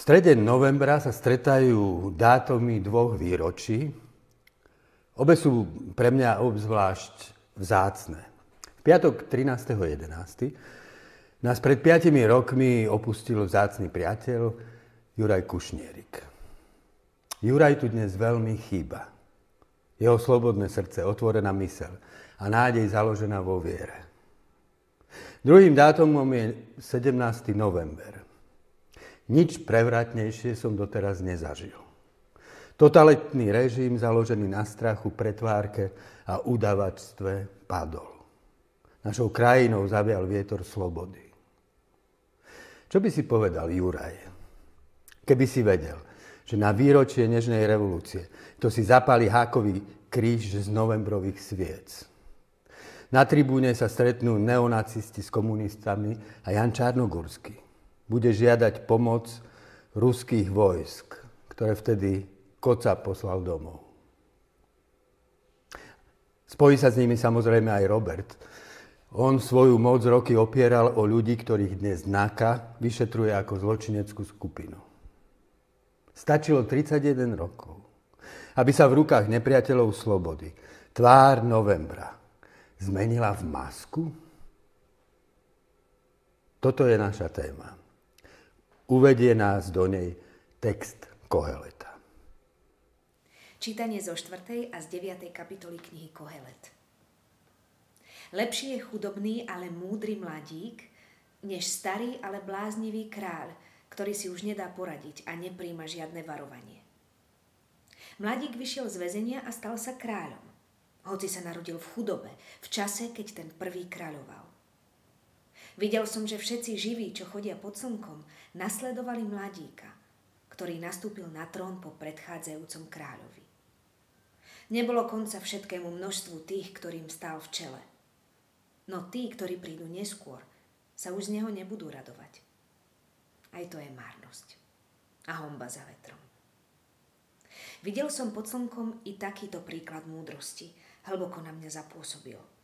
strede novembra sa stretajú dátumy dvoch výročí. Obe sú pre mňa obzvlášť vzácne. V piatok 13.11. nás pred 5 rokmi opustil vzácný priateľ Juraj Kušnierik. Juraj tu dnes veľmi chýba. Jeho slobodné srdce, otvorená mysel a nádej založená vo viere. Druhým dátumom je 17. november. Nič prevratnejšie som doteraz nezažil. Totalitný režim založený na strachu, pretvárke a udavačstve padol. Našou krajinou zavial vietor slobody. Čo by si povedal Juraj, keby si vedel, že na výročie Nežnej revolúcie to si zapali hákový kríž z novembrových sviec. Na tribúne sa stretnú neonacisti s komunistami a Jan Čarnogórsky bude žiadať pomoc ruských vojsk, ktoré vtedy Koca poslal domov. Spojí sa s nimi samozrejme aj Robert. On svoju moc roky opieral o ľudí, ktorých dnes NAKA vyšetruje ako zločineckú skupinu. Stačilo 31 rokov, aby sa v rukách nepriateľov slobody tvár novembra zmenila v masku? Toto je naša téma uvedie nás do nej text Koheleta. Čítanie zo 4. a z 9. kapitoly knihy Kohelet. Lepší je chudobný, ale múdry mladík, než starý, ale bláznivý kráľ, ktorý si už nedá poradiť a nepríjma žiadne varovanie. Mladík vyšiel z väzenia a stal sa kráľom, hoci sa narodil v chudobe, v čase, keď ten prvý kráľoval. Videl som, že všetci živí, čo chodia pod slnkom, nasledovali mladíka, ktorý nastúpil na trón po predchádzajúcom kráľovi. Nebolo konca všetkému množstvu tých, ktorým stál v čele. No tí, ktorí prídu neskôr, sa už z neho nebudú radovať. Aj to je márnosť. A homba za vetrom. Videl som pod slnkom i takýto príklad múdrosti, hlboko na mňa zapôsobil –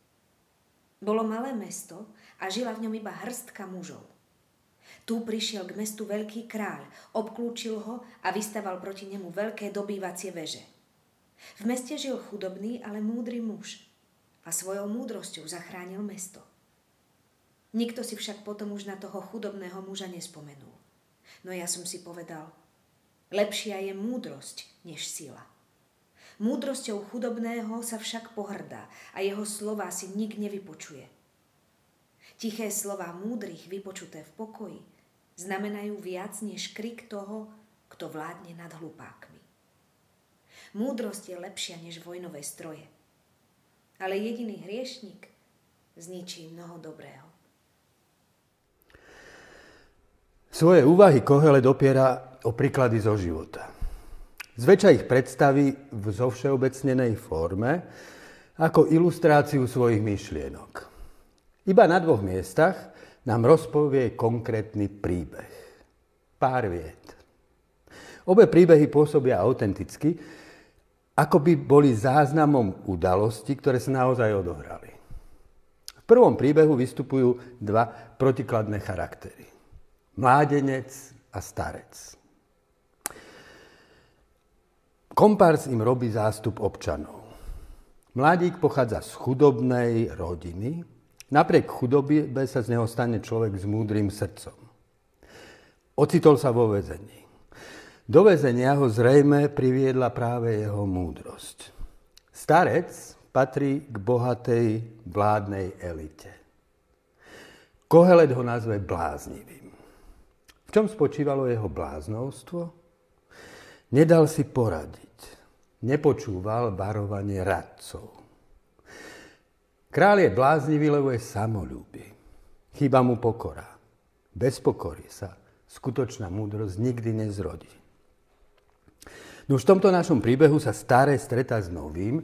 bolo malé mesto a žila v ňom iba hrstka mužov. Tu prišiel k mestu veľký kráľ, obklúčil ho a vystaval proti nemu veľké dobývacie veže. V meste žil chudobný, ale múdry muž a svojou múdrosťou zachránil mesto. Nikto si však potom už na toho chudobného muža nespomenul. No ja som si povedal, lepšia je múdrosť než sila. Múdrosťou chudobného sa však pohrdá a jeho slova si nik nevypočuje. Tiché slova múdrych vypočuté v pokoji znamenajú viac než krik toho, kto vládne nad hlupákmi. Múdrosť je lepšia než vojnové stroje. Ale jediný hriešnik zničí mnoho dobrého. Svoje úvahy Kohele dopiera o príklady zo života. Zväčša ich predstaví v zovšeobecnenej forme ako ilustráciu svojich myšlienok. Iba na dvoch miestach nám rozpovie konkrétny príbeh. Pár viet. Obe príbehy pôsobia autenticky, ako by boli záznamom udalosti, ktoré sa naozaj odohrali. V prvom príbehu vystupujú dva protikladné charaktery. Mládenec a starec. Kompárs im robí zástup občanov. Mladík pochádza z chudobnej rodiny, napriek chudobe sa z neho stane človek s múdrym srdcom. Ocitol sa vo väzení. Do väzenia ho zrejme priviedla práve jeho múdrosť. Starec patrí k bohatej vládnej elite. Kohelet ho nazve bláznivým. V čom spočívalo jeho bláznovstvo? Nedal si poradiť nepočúval varovanie radcov. Král je bláznivý, lebo je samolúby. Chýba mu pokora. Bez pokory sa skutočná múdrosť nikdy nezrodí. No už v tomto našom príbehu sa staré stretá s novým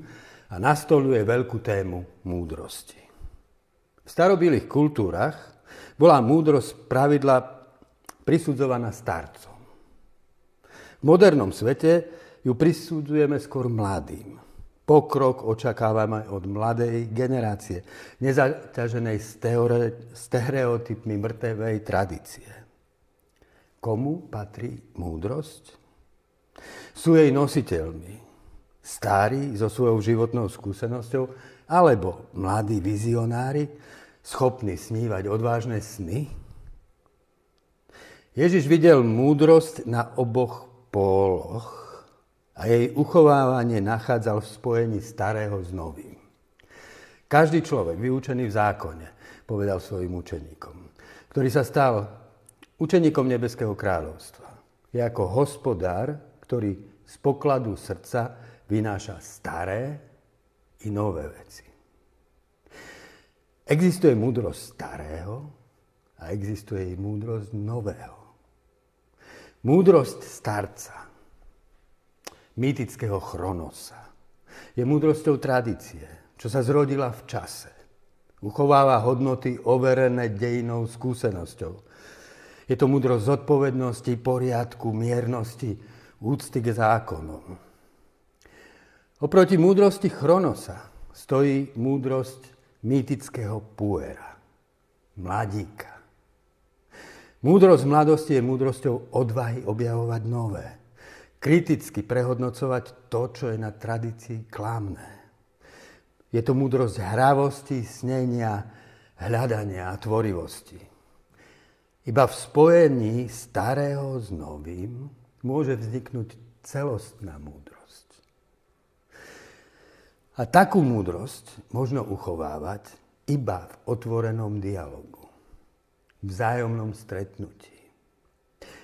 a nastoluje veľkú tému múdrosti. V starobilých kultúrach bola múdrosť pravidla prisudzovaná starcom. V modernom svete ju prisudzujeme skôr mladým. Pokrok očakávame od mladej generácie, nezaťaženej stereotypmi mŕtevej tradície. komu patrí múdrosť? Sú jej nositeľmi starí so svojou životnou skúsenosťou alebo mladí vizionári, schopní snívať odvážne sny? Ježiš videl múdrosť na oboch póloch a jej uchovávanie nachádzal v spojení starého s novým. Každý človek vyučený v zákone, povedal svojim učeníkom, ktorý sa stal učeníkom Nebeského kráľovstva, je ako hospodár, ktorý z pokladu srdca vynáša staré i nové veci. Existuje múdrosť starého a existuje i múdrosť nového. Múdrosť starca, mýtického chronosa, je múdrosťou tradície, čo sa zrodila v čase. Uchováva hodnoty overené dejinou skúsenosťou. Je to múdrosť zodpovednosti, poriadku, miernosti, úcty k zákonom. Oproti múdrosti Chronosa stojí múdrosť mýtického puera, mladíka. Múdrosť mladosti je múdrosťou odvahy objavovať nové, kriticky prehodnocovať to, čo je na tradícii klamné. Je to múdrosť hravosti, snenia, hľadania a tvorivosti. Iba v spojení starého s novým môže vzniknúť celostná múdrosť. A takú múdrosť možno uchovávať iba v otvorenom dialogu, vzájomnom stretnutí.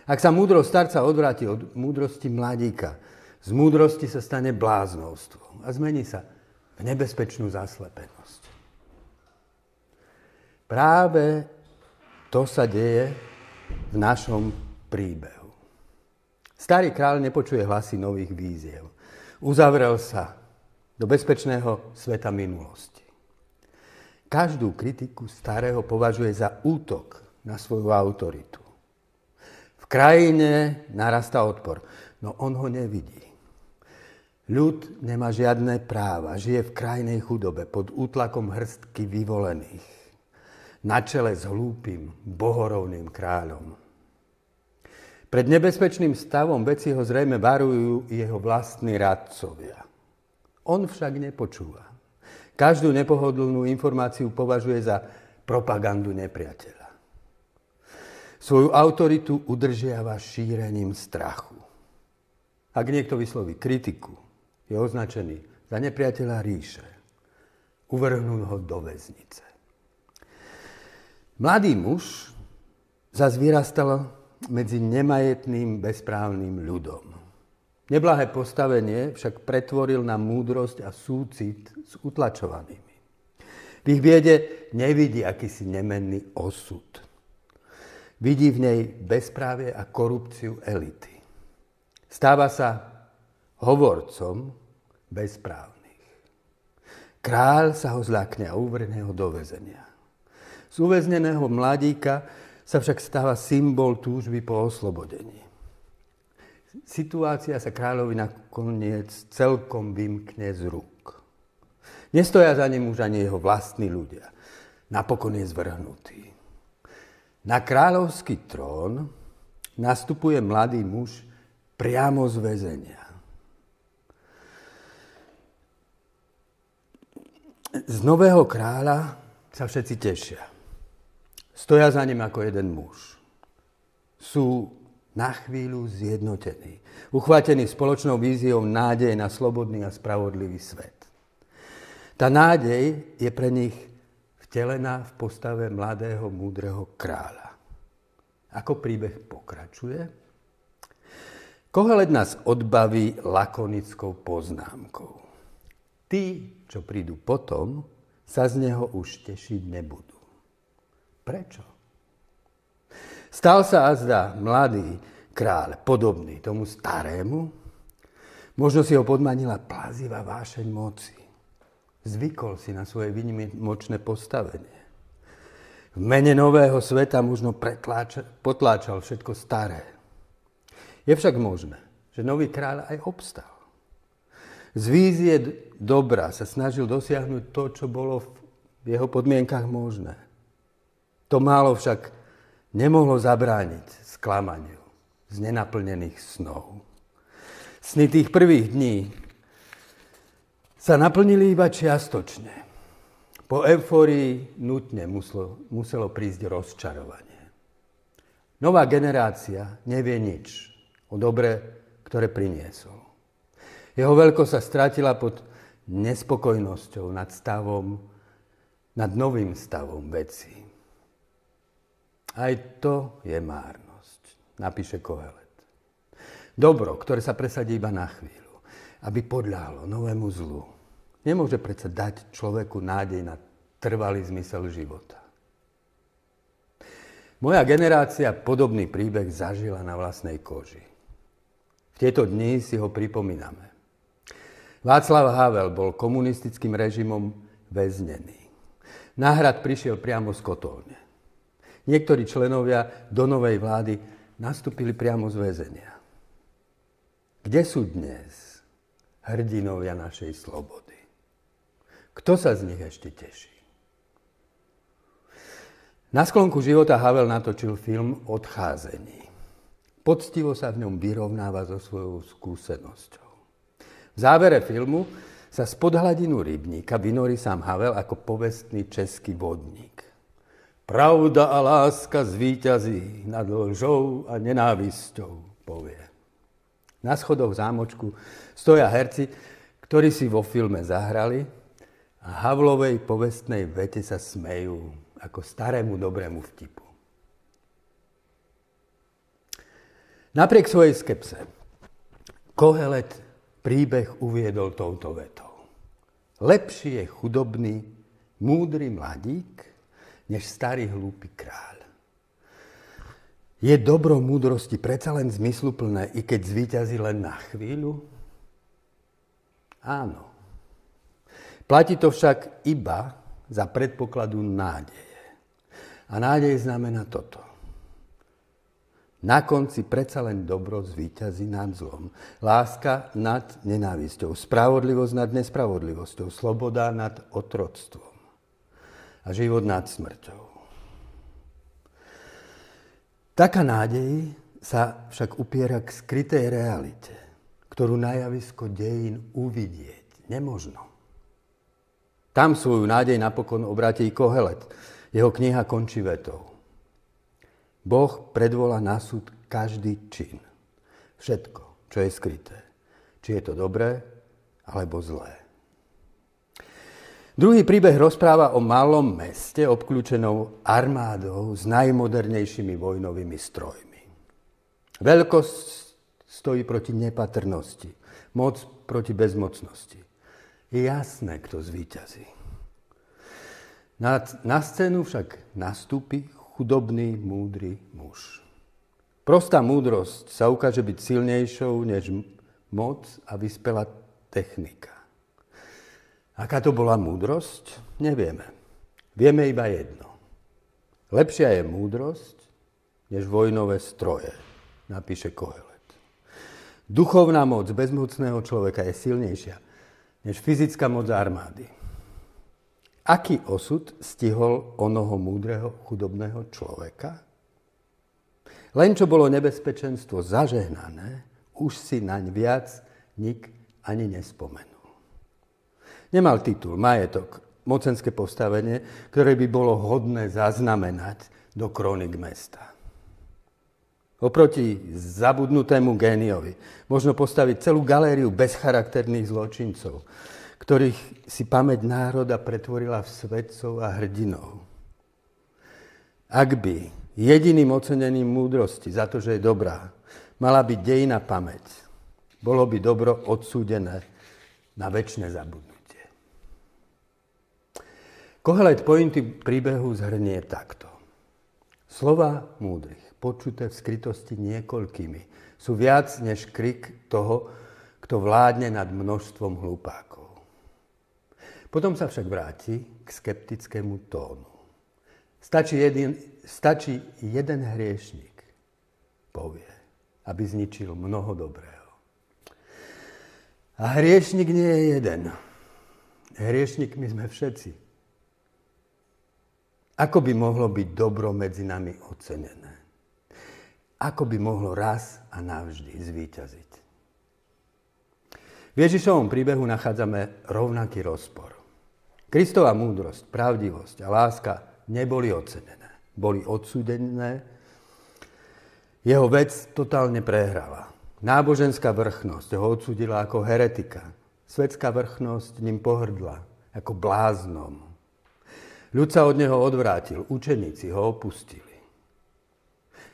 Ak sa múdrosť starca odvráti od múdrosti mladíka, z múdrosti sa stane bláznovstvo a zmení sa v nebezpečnú zaslepenosť. Práve to sa deje v našom príbehu. Starý kráľ nepočuje hlasy nových víziev. Uzavrel sa do bezpečného sveta minulosti. Každú kritiku starého považuje za útok na svoju autoritu. V krajine narastá odpor, no on ho nevidí. Ľud nemá žiadne práva, žije v krajnej chudobe pod útlakom hrstky vyvolených. Na čele s hlúpým, bohorovným kráľom. Pred nebezpečným stavom veci ho zrejme varujú jeho vlastní radcovia. On však nepočúva. Každú nepohodlnú informáciu považuje za propagandu nepriateľa. Svoju autoritu udržiava šírením strachu. Ak niekto vysloví kritiku, je označený za nepriateľa ríše. Uvrhnú ho do väznice. Mladý muž zase vyrastal medzi nemajetným bezprávnym ľudom. Neblahé postavenie však pretvoril na múdrosť a súcit s utlačovanými. V ich biede nevidí akýsi nemenný osud. Vidí v nej bezprávie a korupciu elity. Stáva sa hovorcom bezprávnych. Kráľ sa ho zľakne a uvrhne ho do väzenia. Z uväzneného mladíka sa však stáva symbol túžby po oslobodení. Situácia sa kráľovi nakoniec celkom vymkne z rúk. Nestoja za ním už ani jeho vlastní ľudia. Napokon je zvrhnutý. Na kráľovský trón nastupuje mladý muž priamo z väzenia. Z nového kráľa sa všetci tešia. Stoja za ním ako jeden muž. Sú na chvíľu zjednotený, uchvátený spoločnou víziou nádej na slobodný a spravodlivý svet. Tá nádej je pre nich vtelená v postave mladého, múdreho kráľa. Ako príbeh pokračuje? Kohelet nás odbaví lakonickou poznámkou. Tí, čo prídu potom, sa z neho už tešiť nebudú. Prečo? Stal sa azda mladý kráľ, podobný tomu starému. Možno si ho podmanila plazivá vášeň moci. Zvykol si na svoje výnimočné postavenie. V mene nového sveta možno potláčal všetko staré. Je však možné, že nový kráľ aj obstal. Z vízie dobra sa snažil dosiahnuť to, čo bolo v jeho podmienkach možné. To málo však nemohlo zabrániť sklamaniu, z nenaplnených snov. Sny tých prvých dní sa naplnili iba čiastočne. Po eufórii nutne muselo, muselo prísť rozčarovanie. Nová generácia nevie nič o dobre, ktoré priniesol. Jeho veľkosť sa stratila pod nespokojnosťou nad stavom, nad novým stavom vecí. Aj to je márnosť, napíše Kohelet. Dobro, ktoré sa presadí iba na chvíľu aby podľahlo novému zlu. Nemôže predsa dať človeku nádej na trvalý zmysel života. Moja generácia podobný príbeh zažila na vlastnej koži. V tieto dni si ho pripomíname. Václav Havel bol komunistickým režimom väznený. Náhrad prišiel priamo z kotolne. Niektorí členovia do novej vlády nastúpili priamo z väzenia. Kde sú dnes hrdinovia našej slobody. Kto sa z nich ešte teší? Na sklonku života Havel natočil film Odcházení. Poctivo sa v ňom vyrovnáva so svojou skúsenosťou. V závere filmu sa spod hladinu rybníka vynorí sám Havel ako povestný český vodník. Pravda a láska zvíťazí nad lžou a nenávisťou. Na schodoch zámočku stoja herci, ktorí si vo filme zahrali a Havlovej povestnej vete sa smejú ako starému dobrému vtipu. Napriek svojej skepse Kohelet príbeh uviedol touto vetou. Lepší je chudobný, múdry mladík, než starý hlúpy kráľ. Je dobro múdrosti predsa len zmysluplné, i keď zvýťazí len na chvíľu? Áno. Platí to však iba za predpokladu nádeje. A nádej znamená toto. Na konci predsa len dobro zvýťazí nad zlom. Láska nad nenávisťou. Spravodlivosť nad nespravodlivosťou. Sloboda nad otroctvom. A život nad smrťou. Taká nádej sa však upiera k skrytej realite, ktorú na javisko dejín uvidieť nemožno. Tam svoju nádej napokon obráti Kohelet. Jeho kniha končí vetou. Boh predvolá na súd každý čin. Všetko, čo je skryté. Či je to dobré, alebo zlé. Druhý príbeh rozpráva o malom meste obklúčenou armádou s najmodernejšími vojnovými strojmi. Veľkosť stojí proti nepatrnosti, moc proti bezmocnosti. Je jasné, kto zvíťazí. Na, na scénu však nastúpi chudobný, múdry muž. Prostá múdrosť sa ukáže byť silnejšou než moc a vyspelá technika. Aká to bola múdrosť? Nevieme. Vieme iba jedno. Lepšia je múdrosť, než vojnové stroje, napíše Kohelet. Duchovná moc bezmocného človeka je silnejšia než fyzická moc armády. Aký osud stihol onoho múdreho, chudobného človeka? Len čo bolo nebezpečenstvo zažehnané, už si naň viac nik ani nespomenul. Nemal titul, majetok, mocenské postavenie, ktoré by bolo hodné zaznamenať do kronik mesta. Oproti zabudnutému géniovi možno postaviť celú galériu bezcharakterných zločincov, ktorých si pamäť národa pretvorila v svedcov a hrdinov. Ak by jediným ocenením múdrosti za to, že je dobrá, mala byť dejina pamäť, bolo by dobro odsúdené na väčšie zabudnutie. Kohelet pointy príbehu zhrnie takto. Slova múdrych, počuté v skrytosti niekoľkými, sú viac než krik toho, kto vládne nad množstvom hlupákov. Potom sa však vráti k skeptickému tónu. Stačí jeden, stačí jeden hriešnik, povie, aby zničil mnoho dobrého. A hriešnik nie je jeden. Hriešnikmi sme všetci. Ako by mohlo byť dobro medzi nami ocenené? ako by mohlo raz a navždy zvíťaziť. V Ježišovom príbehu nachádzame rovnaký rozpor. Kristova múdrosť, pravdivosť a láska neboli ocenené. Boli odsúdené. Jeho vec totálne prehrala. Náboženská vrchnosť ho odsudila ako heretika. Svetská vrchnosť ním pohrdla ako bláznom. Ľud sa od neho odvrátil, učeníci ho opustili.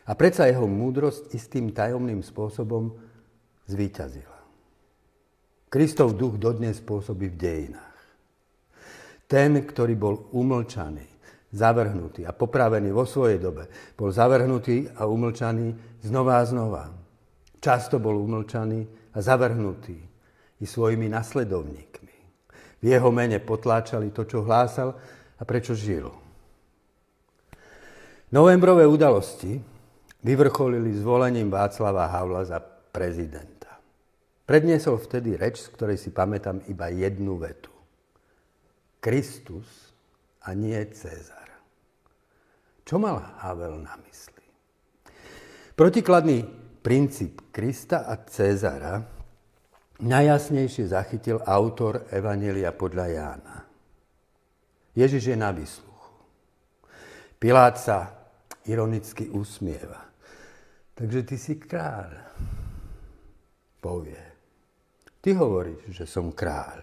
A predsa jeho múdrosť istým tajomným spôsobom zvíťazila. Kristov duch dodnes pôsobí v dejinách. Ten, ktorý bol umlčaný, zavrhnutý a popravený vo svojej dobe, bol zavrhnutý a umlčaný znova a znova. Často bol umlčaný a zavrhnutý i svojimi nasledovníkmi. V jeho mene potláčali to, čo hlásal prečo žil. Novembrové udalosti vyvrcholili zvolením Václava Havla za prezidenta. Predniesol vtedy reč, z ktorej si pamätám iba jednu vetu. Kristus a nie Cezar. Čo mal Havel na mysli? Protikladný princíp Krista a Cezara najjasnejšie zachytil autor Evanelia podľa Jána. Ježiš je na výsluchu. Pilát sa ironicky usmieva. Takže ty si kráľ. Povie. Ty hovoríš, že som kráľ.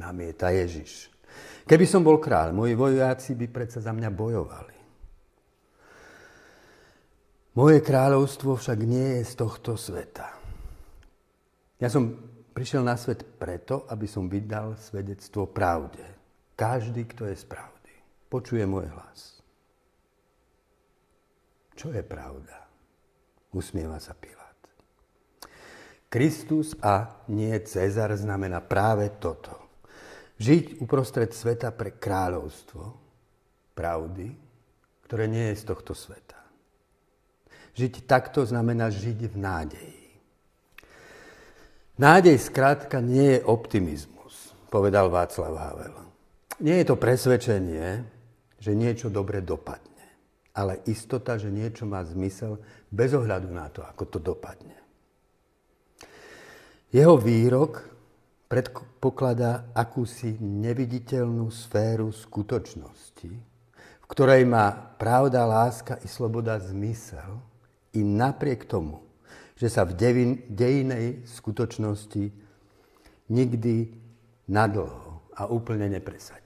Namieta Ježiš. Keby som bol kráľ, moji vojáci by predsa za mňa bojovali. Moje kráľovstvo však nie je z tohto sveta. Ja som prišiel na svet preto, aby som vydal svedectvo pravde. Každý, kto je z pravdy, počuje môj hlas. Čo je pravda? Usmieva sa Pilát. Kristus a nie Cezar znamená práve toto. Žiť uprostred sveta pre kráľovstvo pravdy, ktoré nie je z tohto sveta. Žiť takto znamená žiť v nádeji. Nádej skrátka nie je optimizmus, povedal Václav Havel. Nie je to presvedčenie, že niečo dobre dopadne ale istota, že niečo má zmysel bez ohľadu na to, ako to dopadne. Jeho výrok predpokladá akúsi neviditeľnú sféru skutočnosti, v ktorej má pravda, láska i sloboda zmysel i napriek tomu, že sa v dejinej skutočnosti nikdy nadlho a úplne nepresadí.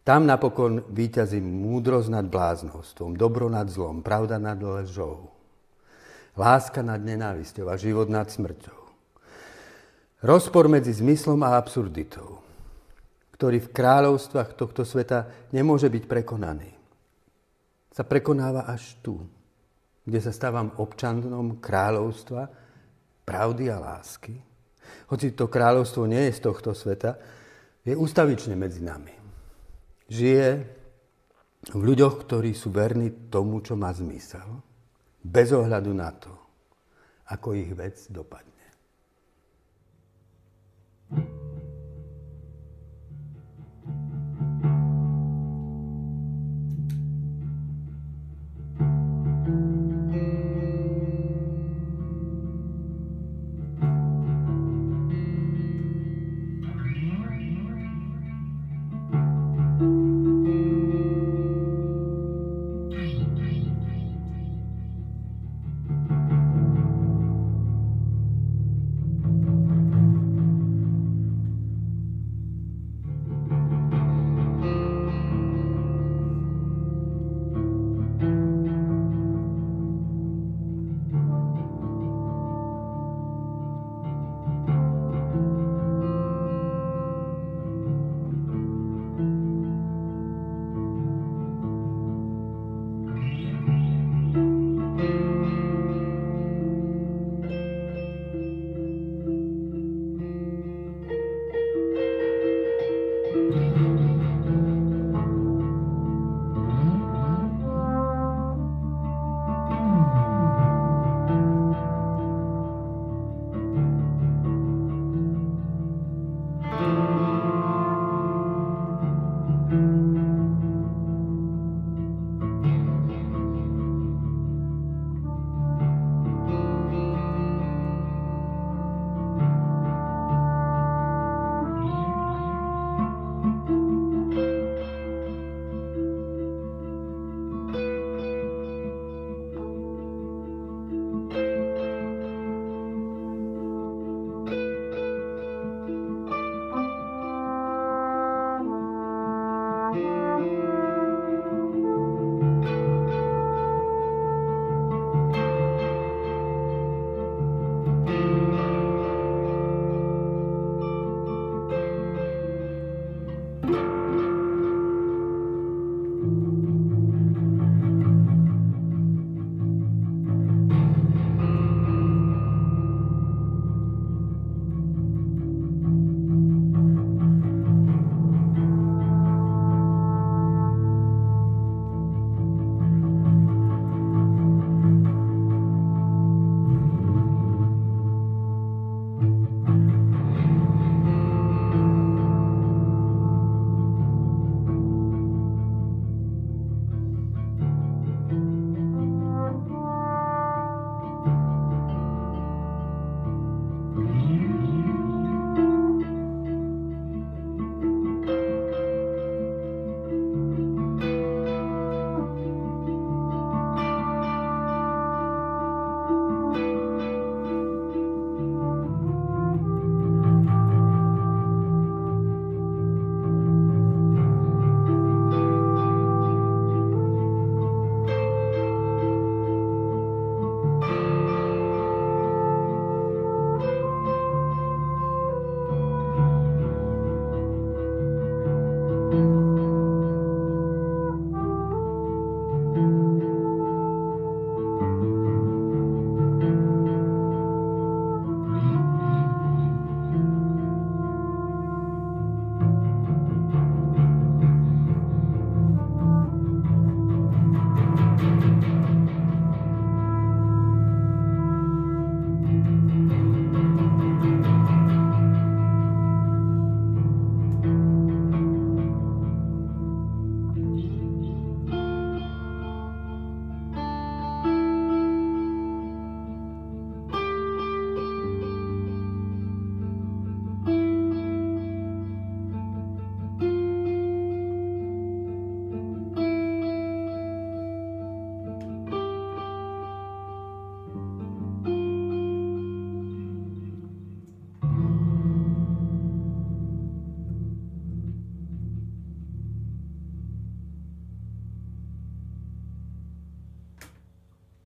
Tam napokon víťazí múdrosť nad bláznostvom, dobro nad zlom, pravda nad ležou, láska nad nenávisťou a život nad smrťou. Rozpor medzi zmyslom a absurditou, ktorý v kráľovstvách tohto sveta nemôže byť prekonaný, sa prekonáva až tu, kde sa stávam občanom kráľovstva pravdy a lásky. Hoci to kráľovstvo nie je z tohto sveta, je ustavične medzi nami žije v ľuďoch, ktorí sú verní tomu, čo má zmysel, bez ohľadu na to, ako ich vec dopadne. thank you